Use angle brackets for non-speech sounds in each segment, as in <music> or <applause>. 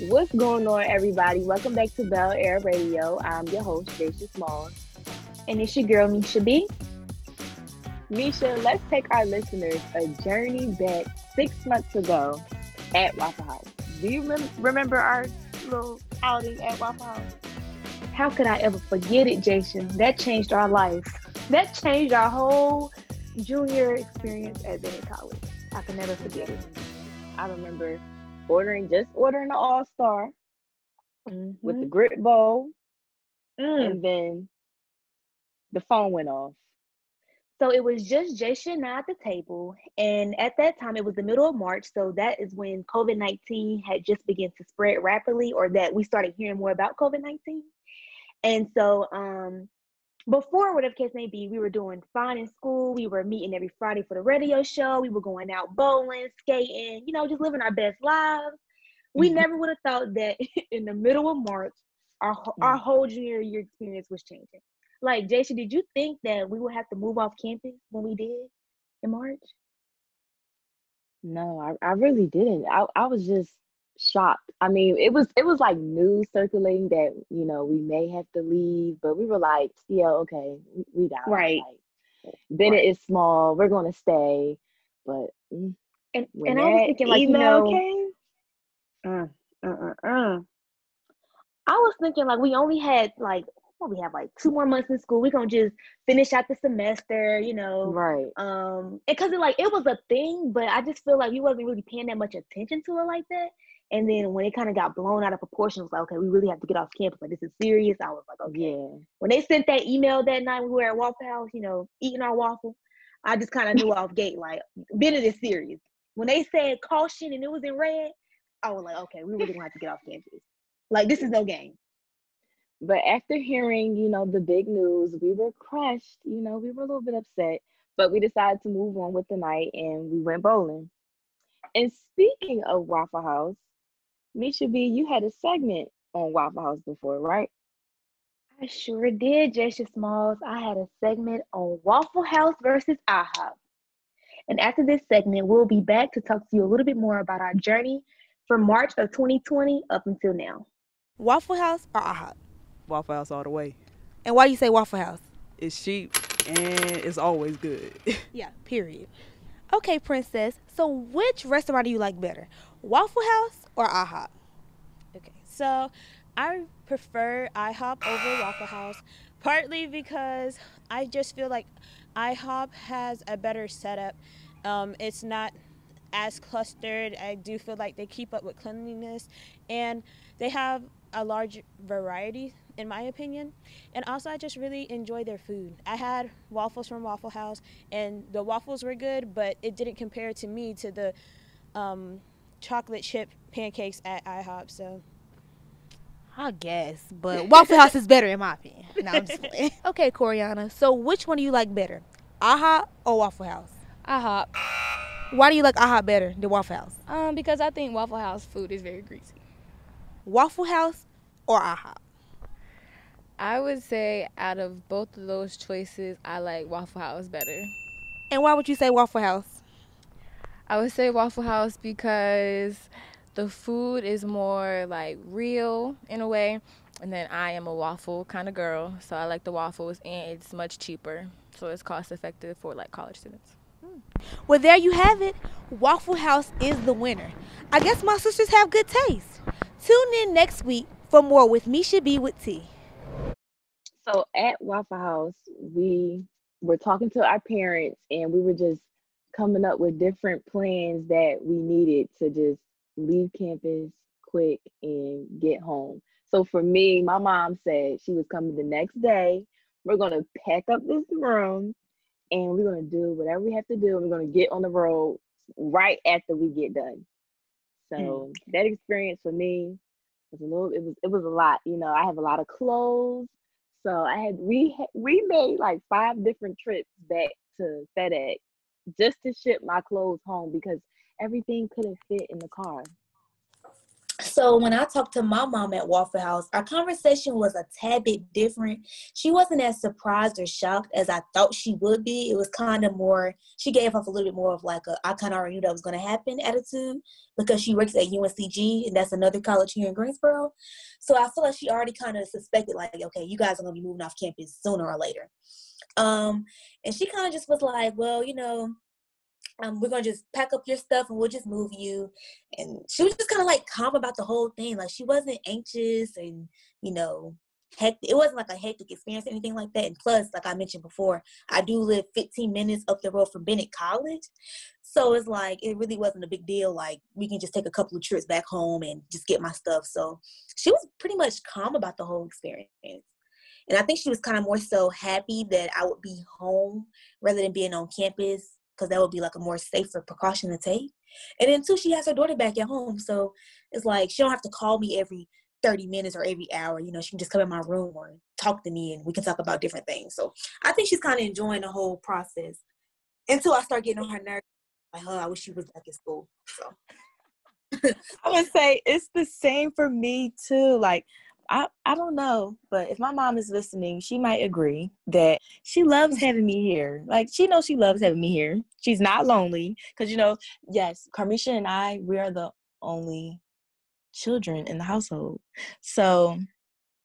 What's going on, everybody? Welcome back to Bel Air Radio. I'm your host, Jacia Smalls. And it's your girl, Misha B. Misha, let's take our listeners a journey back six months ago at Waffle House. Do you rem- remember our little outing at Waffle House? How could I ever forget it, Jason? That changed our life. That changed our whole junior experience at Bennett College. I can never forget it. I remember ordering just ordering the All Star mm-hmm. with the grit bowl, mm. and then the phone went off. So it was just Jason and I at the table, and at that time it was the middle of March. So that is when COVID nineteen had just begun to spread rapidly, or that we started hearing more about COVID nineteen. And so, um, before whatever case may be, we were doing fine in school. We were meeting every Friday for the radio show. We were going out bowling, skating, you know, just living our best lives. We mm-hmm. never would have thought that <laughs> in the middle of March, our our whole junior year experience was changing. Like, Jason, did you think that we would have to move off campus when we did in March? No, I, I really didn't. I, I was just shocked. I mean, it was it was like news circulating that you know we may have to leave, but we were like, yeah, okay, we, we got right. Like, Bennett right. is small. We're going to stay, but mm, and and I was thinking like you know, came, uh, uh, uh, uh. I was thinking like we only had like what we have like two more months in school. We're gonna just finish out the semester, you know. Right. Um, and cause it like it was a thing, but I just feel like we wasn't really paying that much attention to it like that. And then when it kind of got blown out of proportion, it was like, okay, we really have to get off campus. Like, this is serious. I was like, okay. Yeah. When they sent that email that night, we were at Waffle House, you know, eating our waffle. I just kind of knew <laughs> off gate, like, Bennett is serious. When they said caution and it was in red, I was like, okay, we really gonna have to get off campus. Like, this is no game. But after hearing, you know, the big news, we were crushed. You know, we were a little bit upset, but we decided to move on with the night and we went bowling. And speaking of Waffle House, Misha B, you had a segment on Waffle House before, right? I sure did, Jacia Smalls. I had a segment on Waffle House versus IHOP. And after this segment, we'll be back to talk to you a little bit more about our journey from March of 2020 up until now. Waffle House or IHOP? Waffle House all the way. And why do you say Waffle House? It's cheap and it's always good. <laughs> yeah, period. Okay, Princess. So which restaurant do you like better? Waffle House or IHOP? Okay, so I prefer IHOP over Waffle House, partly because I just feel like IHOP has a better setup. Um, it's not as clustered. I do feel like they keep up with cleanliness, and they have a large variety, in my opinion. And also, I just really enjoy their food. I had waffles from Waffle House, and the waffles were good, but it didn't compare to me to the um, chocolate chip pancakes at IHOP. So I guess, but Waffle House is better in my opinion. No, I'm just playing. <laughs> okay, Coriana. So which one do you like better, IHOP or Waffle House? IHOP. Why do you like IHOP better than Waffle House? Um, because I think Waffle House food is very greasy. Waffle House or IHOP? I would say out of both of those choices, I like Waffle House better. And why would you say Waffle House? I would say Waffle House because the food is more like real in a way. And then I am a waffle kind of girl, so I like the waffles and it's much cheaper. So it's cost effective for like college students. Hmm. Well, there you have it. Waffle House is the winner. I guess my sisters have good taste. Tune in next week for more with Misha B with T. So at Waffle House, we were talking to our parents and we were just coming up with different plans that we needed to just leave campus quick and get home. So for me, my mom said she was coming the next day. We're going to pack up this room and we're going to do whatever we have to do. We're going to get on the road right after we get done. So mm. that experience for me was a little it was it was a lot. You know, I have a lot of clothes. So I had we we made like five different trips back to FedEx just to ship my clothes home because everything couldn't fit in the car. So when I talked to my mom at Waffle House, our conversation was a tad bit different. She wasn't as surprised or shocked as I thought she would be. It was kind of more, she gave off a little bit more of like a, I kind of already knew that was going to happen attitude because she works at UNCG and that's another college here in Greensboro. So I feel like she already kind of suspected like, okay, you guys are going to be moving off campus sooner or later. Um, and she kind of just was like, well, you know, um, we're gonna just pack up your stuff and we'll just move you. And she was just kind of like calm about the whole thing. Like she wasn't anxious and you know, hectic. It wasn't like a hectic experience, or anything like that. And plus, like I mentioned before, I do live 15 minutes up the road from Bennett College, so it's like it really wasn't a big deal. Like we can just take a couple of trips back home and just get my stuff. So she was pretty much calm about the whole experience. And I think she was kind of more so happy that I would be home rather than being on campus because that would be like a more safer precaution to take. And then two, she has her daughter back at home, so it's like she don't have to call me every 30 minutes or every hour. You know, she can just come in my room or talk to me and we can talk about different things. So I think she's kind of enjoying the whole process until I start getting on her nerves. Like, oh, I wish she was back in school. So <laughs> I would say it's the same for me too. Like I, I don't know, but if my mom is listening, she might agree that she loves having me here. Like she knows she loves having me here. She's not lonely because you know, yes, Carmisha and I, we are the only children in the household. So,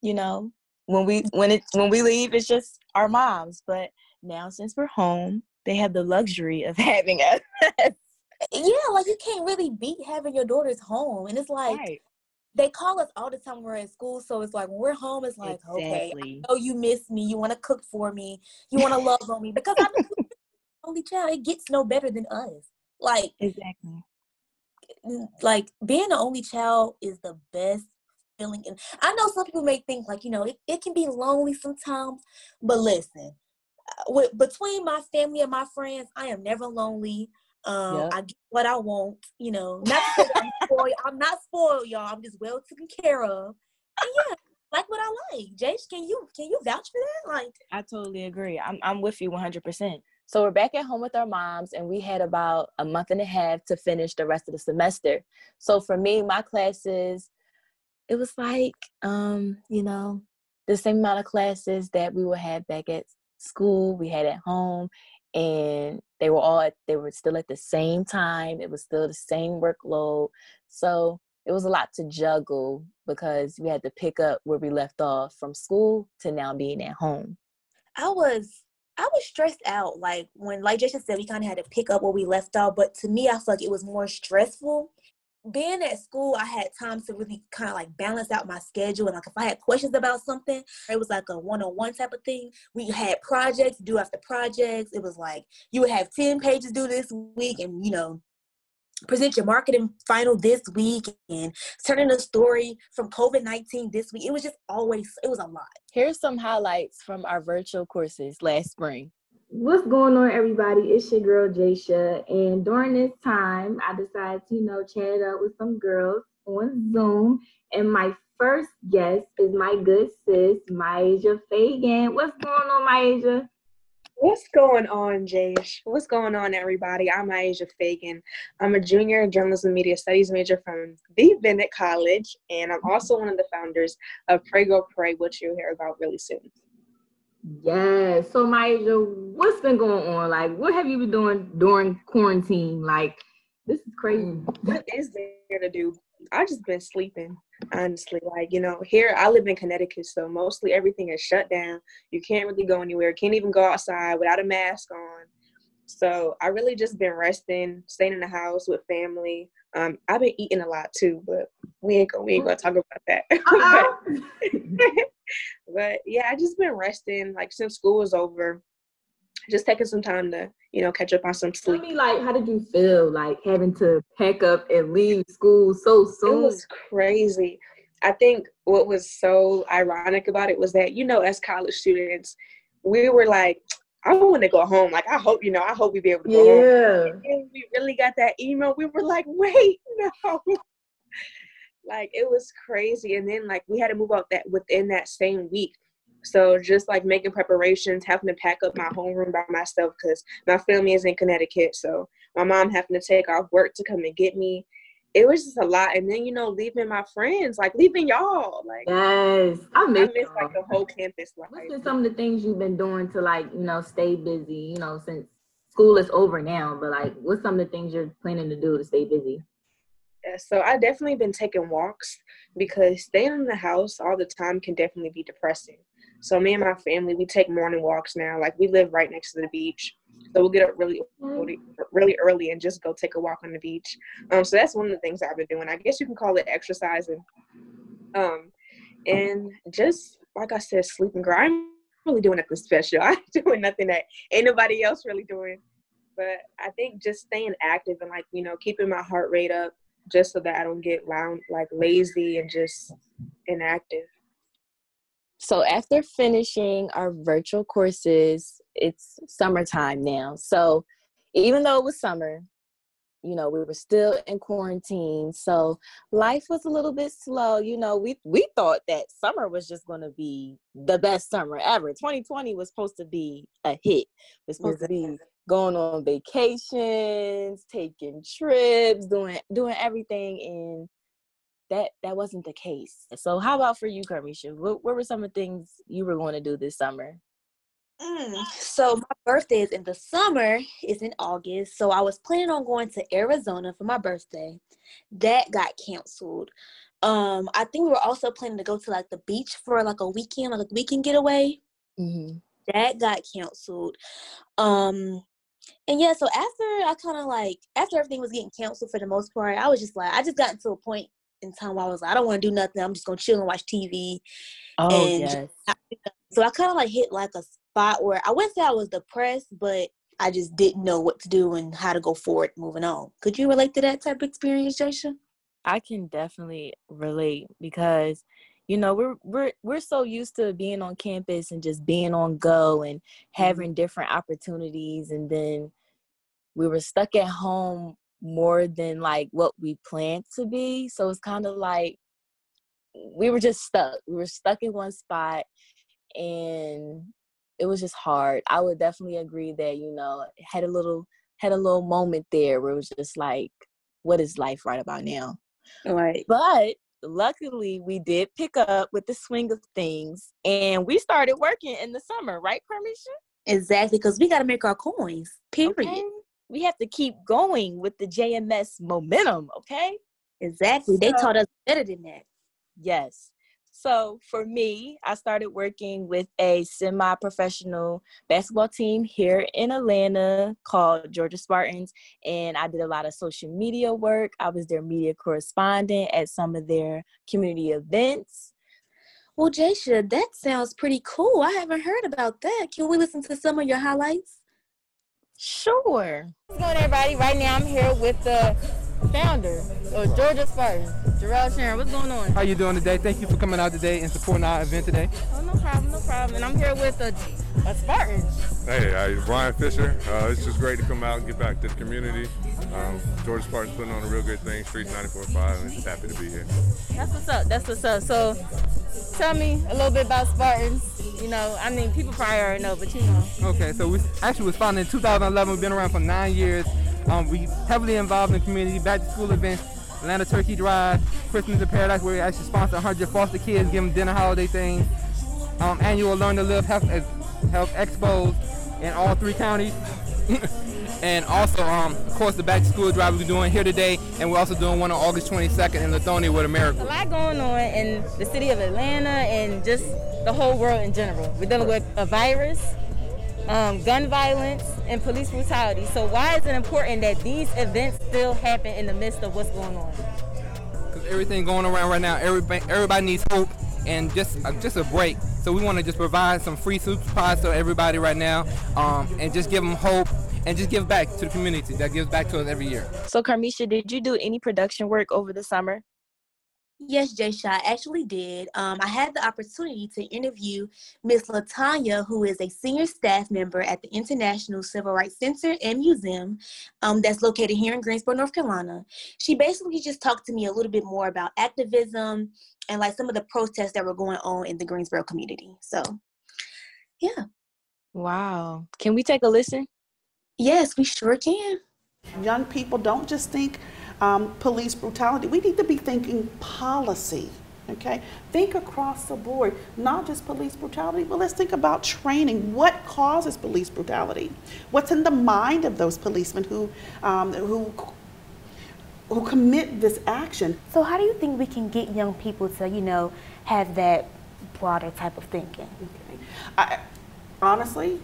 you know, when we when it when we leave, it's just our moms. But now since we're home, they have the luxury of <laughs> having us. yeah, like you can't really beat having your daughters home, and it's like. Right they call us all the time when we're in school. So it's like when we're home, it's like, exactly. okay, I know you miss me. You want to cook for me. You want to love on me because I'm the only child. It gets no better than us. Like exactly. Like being the only child is the best feeling. And I know some people may think like you know it, it can be lonely sometimes, but listen, uh, with, between my family and my friends, I am never lonely. Um, yep. I get what I want, you know. Not I'm <laughs> spoiled. I'm not spoiled, y'all. I'm just well taken care of. And yeah, like what I like. Jace, can you can you vouch for that? Like, I totally agree. I'm I'm with you 100. percent So we're back at home with our moms, and we had about a month and a half to finish the rest of the semester. So for me, my classes, it was like, um, you know, the same amount of classes that we would have back at school, we had at home, and they were all at, they were still at the same time it was still the same workload. So it was a lot to juggle because we had to pick up where we left off from school to now being at home. I was i was stressed out like when like jason said we kind of had to pick up where we left off but to me i felt like it was more stressful being at school, I had time to really kind of like balance out my schedule. And like if I had questions about something, it was like a one-on-one type of thing. We had projects due after projects. It was like you would have 10 pages due this week and you know, present your marketing final this week and turning a story from COVID-19 this week. It was just always it was a lot. Here's some highlights from our virtual courses last spring. What's going on, everybody? It's your girl Jaysha, and during this time, I decided to, you know, chat up with some girls on Zoom. And my first guest is my good sis, Myasia Fagan. What's going on, Myasia? What's going on, Jayish? What's going on, everybody? I'm Myasia Fagan. I'm a junior journalism media studies major from the Bennett College, and I'm also one of the founders of Pray Go Pray, which you'll hear about really soon. Yes. So, Maya, what's been going on? Like, what have you been doing during quarantine? Like, this is crazy. Mm, what is there to do? I just been sleeping, honestly. Like, you know, here I live in Connecticut, so mostly everything is shut down. You can't really go anywhere. Can't even go outside without a mask on. So I really just been resting, staying in the house with family. Um, I've been eating a lot too, but we ain't gonna we ain't gonna talk about that. <laughs> <laughs> but yeah, I just been resting like since school was over. Just taking some time to, you know, catch up on some sleep. Tell me, like, how did you feel like having to pack up and leave school so soon? It was crazy. I think what was so ironic about it was that, you know, as college students, we were like, I want to go home. Like, I hope, you know, I hope we be able to go yeah. home. And we really got that email. We were like, wait, no. <laughs> like, it was crazy. And then, like, we had to move out that within that same week. So just like making preparations, having to pack up my homeroom by myself because my family is in Connecticut. So my mom having to take off work to come and get me. It was just a lot. And then you know, leaving my friends, like leaving y'all, like Yes, I I miss, miss like the whole campus life. <laughs> What's been some of the things you've been doing to like, you know, stay busy, you know, since school is over now, but like what's some of the things you're planning to do to stay busy? Yeah, so I definitely been taking walks because staying in the house all the time can definitely be depressing. So me and my family, we take morning walks now. Like we live right next to the beach, so we'll get up really, really, really early and just go take a walk on the beach. Um, so that's one of the things I've been doing. I guess you can call it exercising. Um, and just like I said, sleeping. Girl, I'm really doing nothing special. <laughs> I'm doing nothing that ain't nobody else really doing. But I think just staying active and like you know keeping my heart rate up just so that I don't get loud, like lazy and just inactive. So after finishing our virtual courses, it's summertime now. So even though it was summer, you know, we were still in quarantine. So life was a little bit slow. You know, we we thought that summer was just going to be the best summer ever. 2020 was supposed to be a hit. It was supposed to be going on vacations, taking trips, doing doing everything and that that wasn't the case. So how about for you, Carmisha? What, what were some of the things you were going to do this summer? Mm, so my birthday is in the summer. It's in August. So I was planning on going to Arizona for my birthday. That got canceled. Um, I think we were also planning to go to like the beach for like a weekend, like a weekend getaway. Mm-hmm. That got canceled. Um, and yeah, so after I kind of like after everything was getting canceled for the most part, I was just like I just got to a point in time where I was like, I don't want to do nothing. I'm just gonna chill and watch TV. Oh And yes. So I kind of like hit like a spot where I wouldn't say I was depressed, but I just didn't know what to do and how to go forward moving on. Could you relate to that type of experience, Jasha? I can definitely relate because you know we're we're we're so used to being on campus and just being on go and mm-hmm. having different opportunities and then we were stuck at home more than like what we planned to be so it's kind of like we were just stuck we were stuck in one spot and it was just hard i would definitely agree that you know had a little had a little moment there where it was just like what is life right about now Right. but luckily, we did pick up with the swing of things and we started working in the summer, right, Carmisha? Exactly, because we got to make our coins. Period. Okay. We have to keep going with the JMS momentum, okay? Exactly. They taught us better than that. Yes. So for me, I started working with a semi professional basketball team here in Atlanta called Georgia Spartans. And I did a lot of social media work. I was their media correspondent at some of their community events. Well, Jasha, that sounds pretty cool. I haven't heard about that. Can we listen to some of your highlights? Sure. What's going on, everybody? Right now, I'm here with the founder of Georgia Spartans, Gerald Sharon. What's going on? How you doing today? Thank you for coming out today and supporting our event today. Oh, no problem, no problem. And I'm here with a, a Spartan. Hey, I, Brian Fisher. Uh, it's just great to come out and get back to the community. Um, Georgia Spartans putting on a real good thing, Streetz 94.5, and just happy to be here. That's what's up. That's what's up. So, tell me a little bit about Spartans. You know, I mean, people probably already know, but you know. Okay, so we actually was founded in 2011. We've been around for nine years. Um, we heavily involved in community, back to school events, Atlanta Turkey Drive, Christmas in Paradise, where we actually sponsor 100 foster kids, give them dinner holiday things. Um, annual Learn to Live Health, health Expos in all three counties. <laughs> and also, um, of course, the back to school drive we're doing here today, and we're also doing one on August 22nd in Lithonia with America. a lot going on in the city of Atlanta and just the whole world in general. We're dealing with a virus, um, gun violence, and police brutality. So why is it important that these events still happen in the midst of what's going on? Because everything going around right now, everybody, everybody needs hope and just uh, just a break. So we want to just provide some free soup supplies to everybody right now, um, and just give them hope and just give back to the community that gives back to us every year. So, Carmisha, did you do any production work over the summer? Yes, Jasha, I actually did. Um, I had the opportunity to interview Miss Latanya, who is a senior staff member at the International Civil Rights Center and Museum um, that's located here in Greensboro, North Carolina. She basically just talked to me a little bit more about activism and like some of the protests that were going on in the Greensboro community. So, yeah. Wow. Can we take a listen? Yes, we sure can. Young people don't just think um, police brutality. We need to be thinking policy. Okay, think across the board, not just police brutality, but let's think about training. What causes police brutality? What's in the mind of those policemen who, um, who, who commit this action? So, how do you think we can get young people to, you know, have that broader type of thinking? Okay. I, honestly,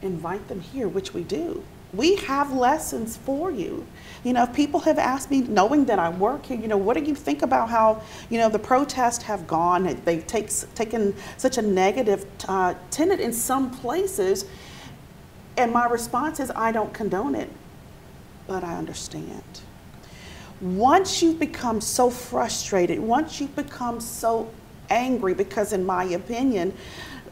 invite them here, which we do we have lessons for you. You know, if people have asked me, knowing that I work here, you know, what do you think about how, you know, the protests have gone? They've take, taken such a negative uh, tenet in some places. And my response is, I don't condone it, but I understand. Once you become so frustrated, once you become so angry, because in my opinion,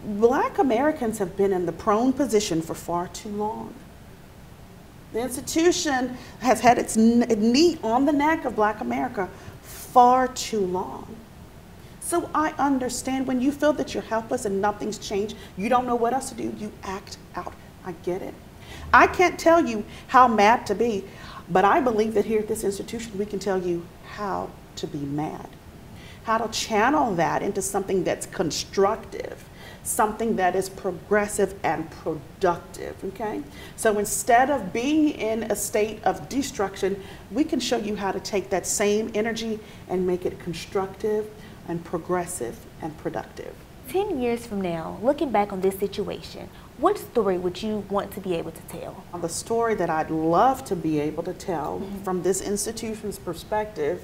black Americans have been in the prone position for far too long the institution has had its knee on the neck of black America far too long. So I understand when you feel that you're helpless and nothing's changed, you don't know what else to do, you act out. I get it. I can't tell you how mad to be, but I believe that here at this institution, we can tell you how to be mad, how to channel that into something that's constructive something that is progressive and productive, okay? So instead of being in a state of destruction, we can show you how to take that same energy and make it constructive and progressive and productive. 10 years from now, looking back on this situation, what story would you want to be able to tell? The story that I'd love to be able to tell mm -hmm. from this institution's perspective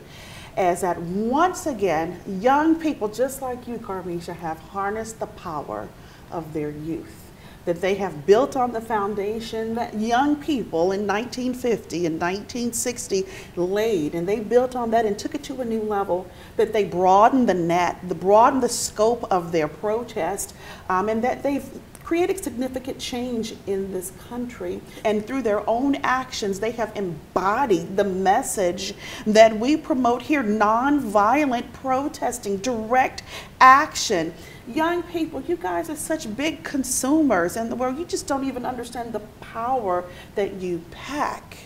is that once again, young people just like you, Carmisha, have harnessed the power of their youth. That they have built on the foundation that young people in 1950 and 1960 laid, and they built on that and took it to a new level. That they broadened the net, the broadened the scope of their protest, um, and that they've created significant change in this country. And through their own actions, they have embodied the message that we promote here nonviolent protesting, direct action. Young people, you guys are such big consumers in the world, you just don't even understand the power that you pack.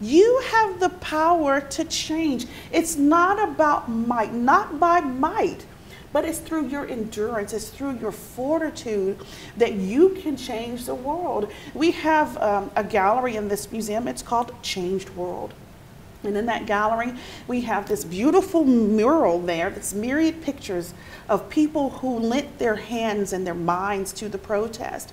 You have the power to change. It's not about might, not by might, but it's through your endurance, it's through your fortitude that you can change the world. We have um, a gallery in this museum, it's called Changed World. And in that gallery, we have this beautiful mural there, this myriad pictures of people who lent their hands and their minds to the protest.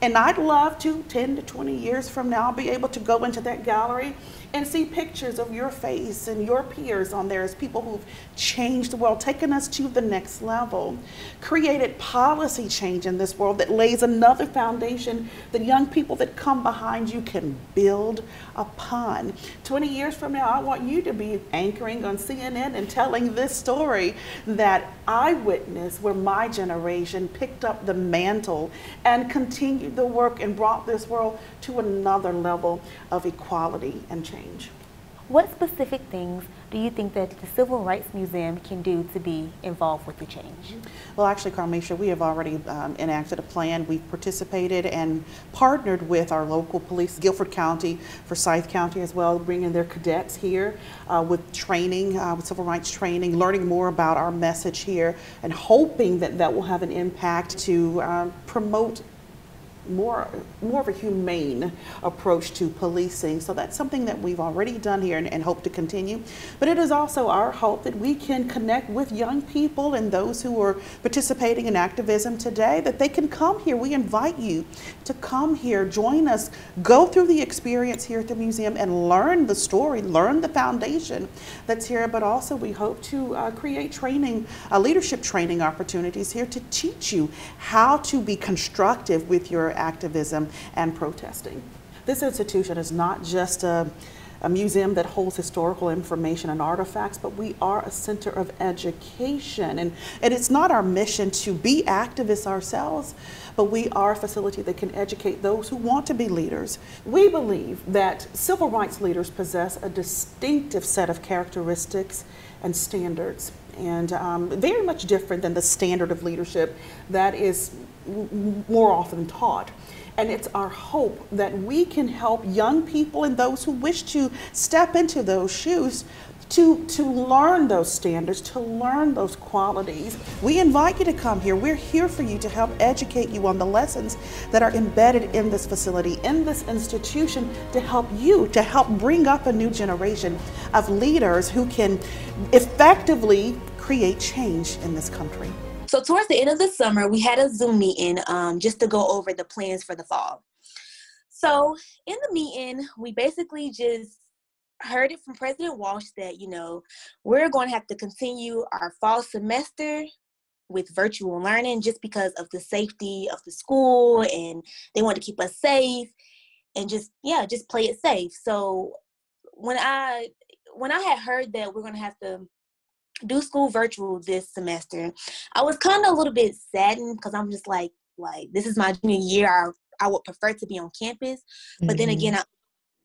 And I'd love to, 10 to 20 years from now, be able to go into that gallery and see pictures of your face and your peers on there as people who've changed the world, taken us to the next level, created policy change in this world that lays another foundation that young people that come behind you can build upon. 20 years from now, I want you to be anchoring on CNN and telling this story that I witnessed where my generation picked up the mantle and continued the work and brought this world to another level of equality and change. What specific things do you think that the Civil Rights Museum can do to be involved with the change? Well, actually, Carmisha, we have already um, enacted a plan. We've participated and partnered with our local police, Guilford County, for Forsyth County as well, bringing their cadets here uh, with training, uh, with civil rights training, learning more about our message here, and hoping that that will have an impact to uh, promote more, more of a humane approach to policing. So that's something that we've already done here and, and, hope to continue. But it is also our hope that we can connect with young people and those who are participating in activism today, that they can come here. We invite you to come here, join us, go through the experience here at the museum and learn the story, learn the foundation that's here. But also we hope to uh, create training, uh, leadership training opportunities here to teach you how to be constructive with your activism and protesting. This institution is not just a, a museum that holds historical information and artifacts, but we are a center of education. And, and it's not our mission to be activists ourselves, but we are a facility that can educate those who want to be leaders. We believe that civil rights leaders possess a distinctive set of characteristics and standards. and um, very much different than the standard of leadership that is more often taught. And it's our hope that we can help young people and those who wish to step into those shoes to, to learn those standards, to learn those qualities. We invite you to come here. We're here for you to help educate you on the lessons that are embedded in this facility, in this institution, to help you, to help bring up a new generation of leaders who can effectively create change in this country. So, towards the end of the summer, we had a Zoom meeting um, just to go over the plans for the fall. So, in the meeting, we basically just heard it from President Walsh that, you know, we're going to have to continue our fall semester with virtual learning just because of the safety of the school and they want to keep us safe and just yeah just play it safe so when i when i had heard that we're going to have to do school virtual this semester i was kind of a little bit saddened because i'm just like like this is my junior year I, I would prefer to be on campus but mm-hmm. then again I,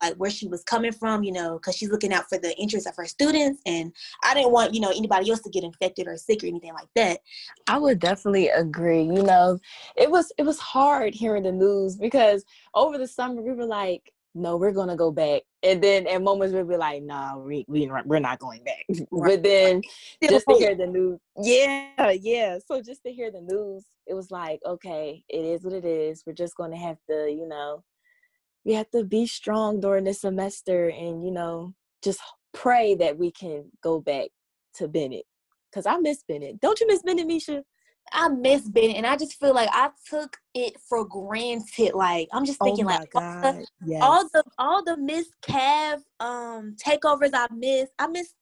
like where she was coming from, you know, because she's looking out for the interests of her students. And I didn't want, you know, anybody else to get infected or sick or anything like that. I would definitely agree. You know, it was it was hard hearing the news because over the summer we were like, no, we're gonna go back. And then at moments we'll be like, no, nah, we, we we're not going back. <laughs> <laughs> but then just to hear the news, yeah, yeah. So just to hear the news, it was like, okay, it is what it is. We're just gonna have to, you know, we have to be strong during this semester and you know just pray that we can go back to Bennett because I miss Bennett. Don't you miss Bennett, Misha? I miss Bennett, and I just feel like I took it for granted. Like I'm just oh thinking, oh like all the, yes. all the all the Miss Cav um takeovers I miss. I miss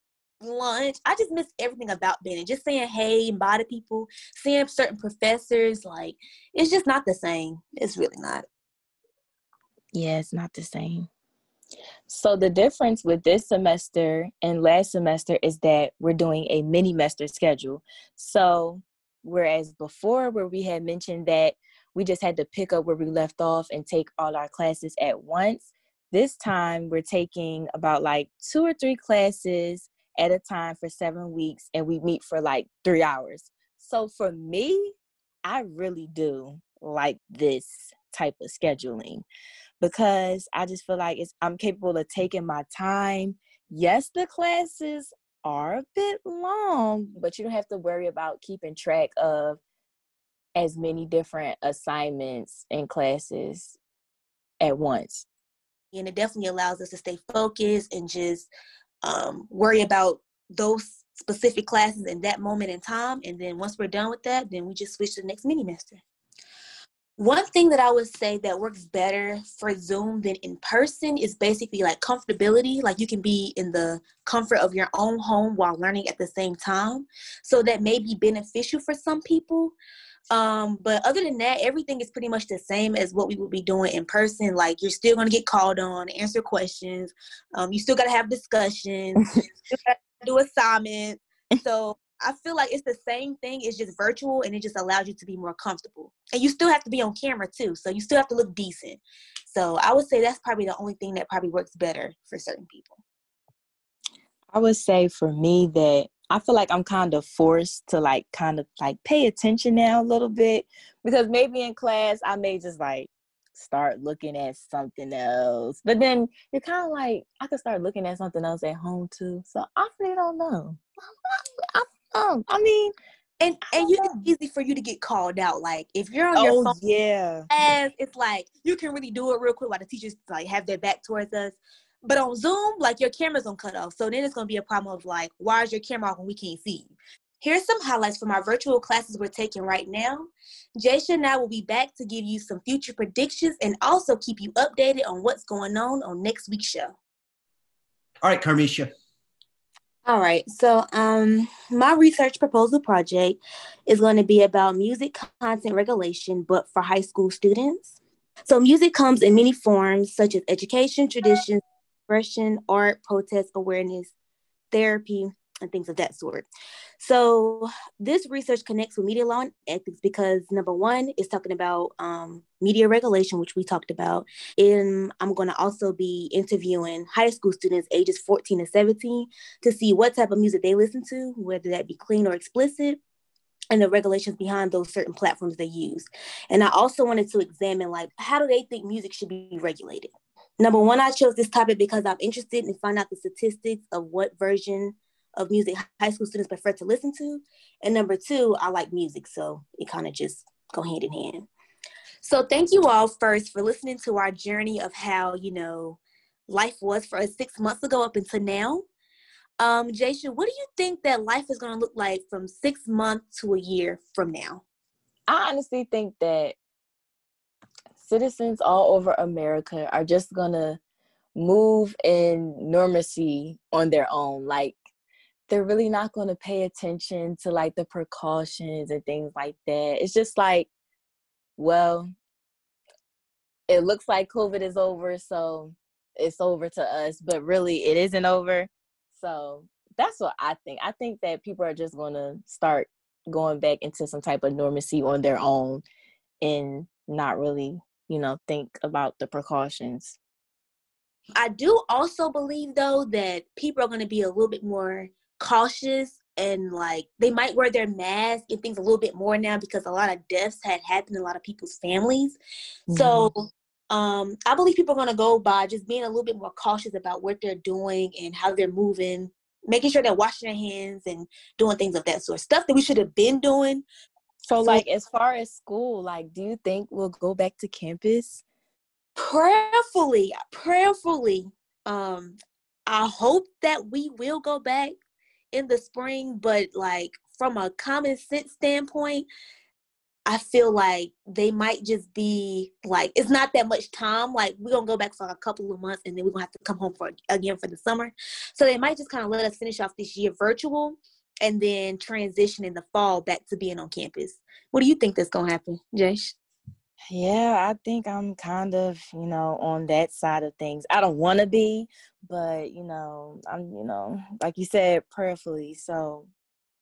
lunch. I just miss everything about Bennett. Just saying hey and bye to people, seeing certain professors. Like it's just not the same. It's really not. Yeah, it's not the same. So the difference with this semester and last semester is that we're doing a mini semester schedule. So whereas before where we had mentioned that we just had to pick up where we left off and take all our classes at once, this time we're taking about like two or three classes at a time for 7 weeks and we meet for like 3 hours. So for me, I really do like this type of scheduling because I just feel like it's I'm capable of taking my time. Yes, the classes are a bit long, but you don't have to worry about keeping track of as many different assignments and classes at once. And it definitely allows us to stay focused and just um, worry about those specific classes in that moment in time. And then once we're done with that, then we just switch to the next mini semester. One thing that I would say that works better for Zoom than in person is basically like comfortability. Like you can be in the comfort of your own home while learning at the same time. So that may be beneficial for some people. Um, but other than that, everything is pretty much the same as what we would be doing in person. Like you're still going to get called on, answer questions. Um, you still got to have discussions, <laughs> do assignments. So I feel like it's the same thing. It's just virtual and it just allows you to be more comfortable. And you still have to be on camera too. So you still have to look decent. So I would say that's probably the only thing that probably works better for certain people. I would say for me that I feel like I'm kind of forced to like kind of like pay attention now a little bit because maybe in class I may just like start looking at something else. But then you're kind of like, I could start looking at something else at home too. So I really don't know. <laughs> I'm, um, I mean, and and you, it's easy for you to get called out. Like if you're on your oh, phone, yeah, as it's like you can really do it real quick while the teachers like have their back towards us. But on Zoom, like your camera's gonna cut off. So then it's gonna be a problem of like, why is your camera off when we can't see you? Here's some highlights from our virtual classes we're taking right now. Jaisha and I will be back to give you some future predictions and also keep you updated on what's going on on next week's show. All right, Carmisha. All right. So, um, my research proposal project is going to be about music content regulation, but for high school students. So, music comes in many forms, such as education, tradition, expression, art, protest, awareness, therapy, and things of that sort. So this research connects with media law and ethics because number one is talking about um, media regulation, which we talked about. And I'm going to also be interviewing high school students ages 14 and 17 to see what type of music they listen to, whether that be clean or explicit and the regulations behind those certain platforms they use. And I also wanted to examine like how do they think music should be regulated? Number one, I chose this topic because I'm interested in finding out the statistics of what version of music high school students prefer to listen to. And number two, I like music, so it kind of just go hand in hand. So thank you all first for listening to our journey of how, you know, life was for us six months ago up until now. Um, Jason, what do you think that life is going to look like from six months to a year from now? I honestly think that citizens all over America are just going to move in normalcy on their own. Like, they're really not going to pay attention to like the precautions and things like that. It's just like, well, it looks like COVID is over, so it's over to us, but really it isn't over. So that's what I think. I think that people are just going to start going back into some type of normacy on their own and not really, you know, think about the precautions. I do also believe though that people are going to be a little bit more cautious and like they might wear their mask and things a little bit more now because a lot of deaths had happened in a lot of people's families. Mm-hmm. So um I believe people are gonna go by just being a little bit more cautious about what they're doing and how they're moving, making sure they're washing their hands and doing things of that sort. Stuff that we should have been doing. So, so like as far as school, like do you think we'll go back to campus? Prayerfully, prayerfully. Um I hope that we will go back in the spring, but like from a common sense standpoint, I feel like they might just be like it's not that much time. Like we're gonna go back for a couple of months and then we're gonna have to come home for again for the summer. So they might just kind of let us finish off this year virtual and then transition in the fall back to being on campus. What do you think that's gonna happen, Jash? Yeah, I think I'm kind of, you know, on that side of things. I don't want to be, but, you know, I'm, you know, like you said, prayerfully. So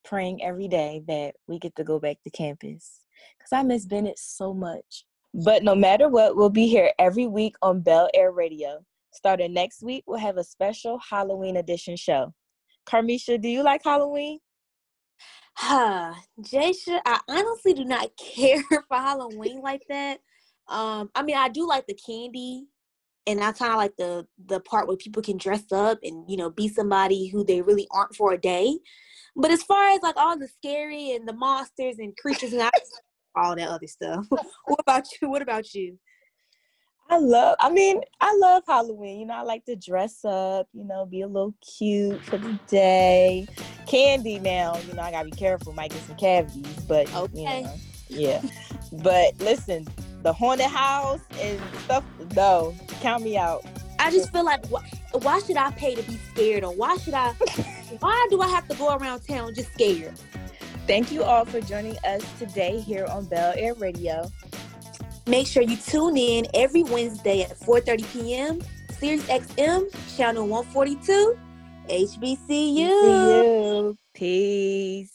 praying every day that we get to go back to campus because I miss Bennett so much. But no matter what, we'll be here every week on Bel Air Radio. Starting next week, we'll have a special Halloween edition show. Carmisha, do you like Halloween? Huh, Jaysha, I honestly do not <laughs> care for Halloween like that. Um, I mean, I do like the candy, and I kind of like the the part where people can dress up and you know be somebody who they really aren't for a day. But as far as like all the scary and the monsters and creatures and <laughs> all that other stuff, <laughs> what about you? What about you? I love, I mean, I love Halloween. You know, I like to dress up, you know, be a little cute for the day. Candy now, you know, I gotta be careful, might get some cavities, but, okay. you know, yeah. but listen, the haunted house and stuff, no, count me out. I just feel like, why, why should I pay to be scared? Or why should I, <laughs> why do I have to go around town just scared? Thank you all for joining us today here on Bel Air Radio. Make sure you tune in every Wednesday at 4:30 p.m. Sirius XM channel 142 HBCU. Peace.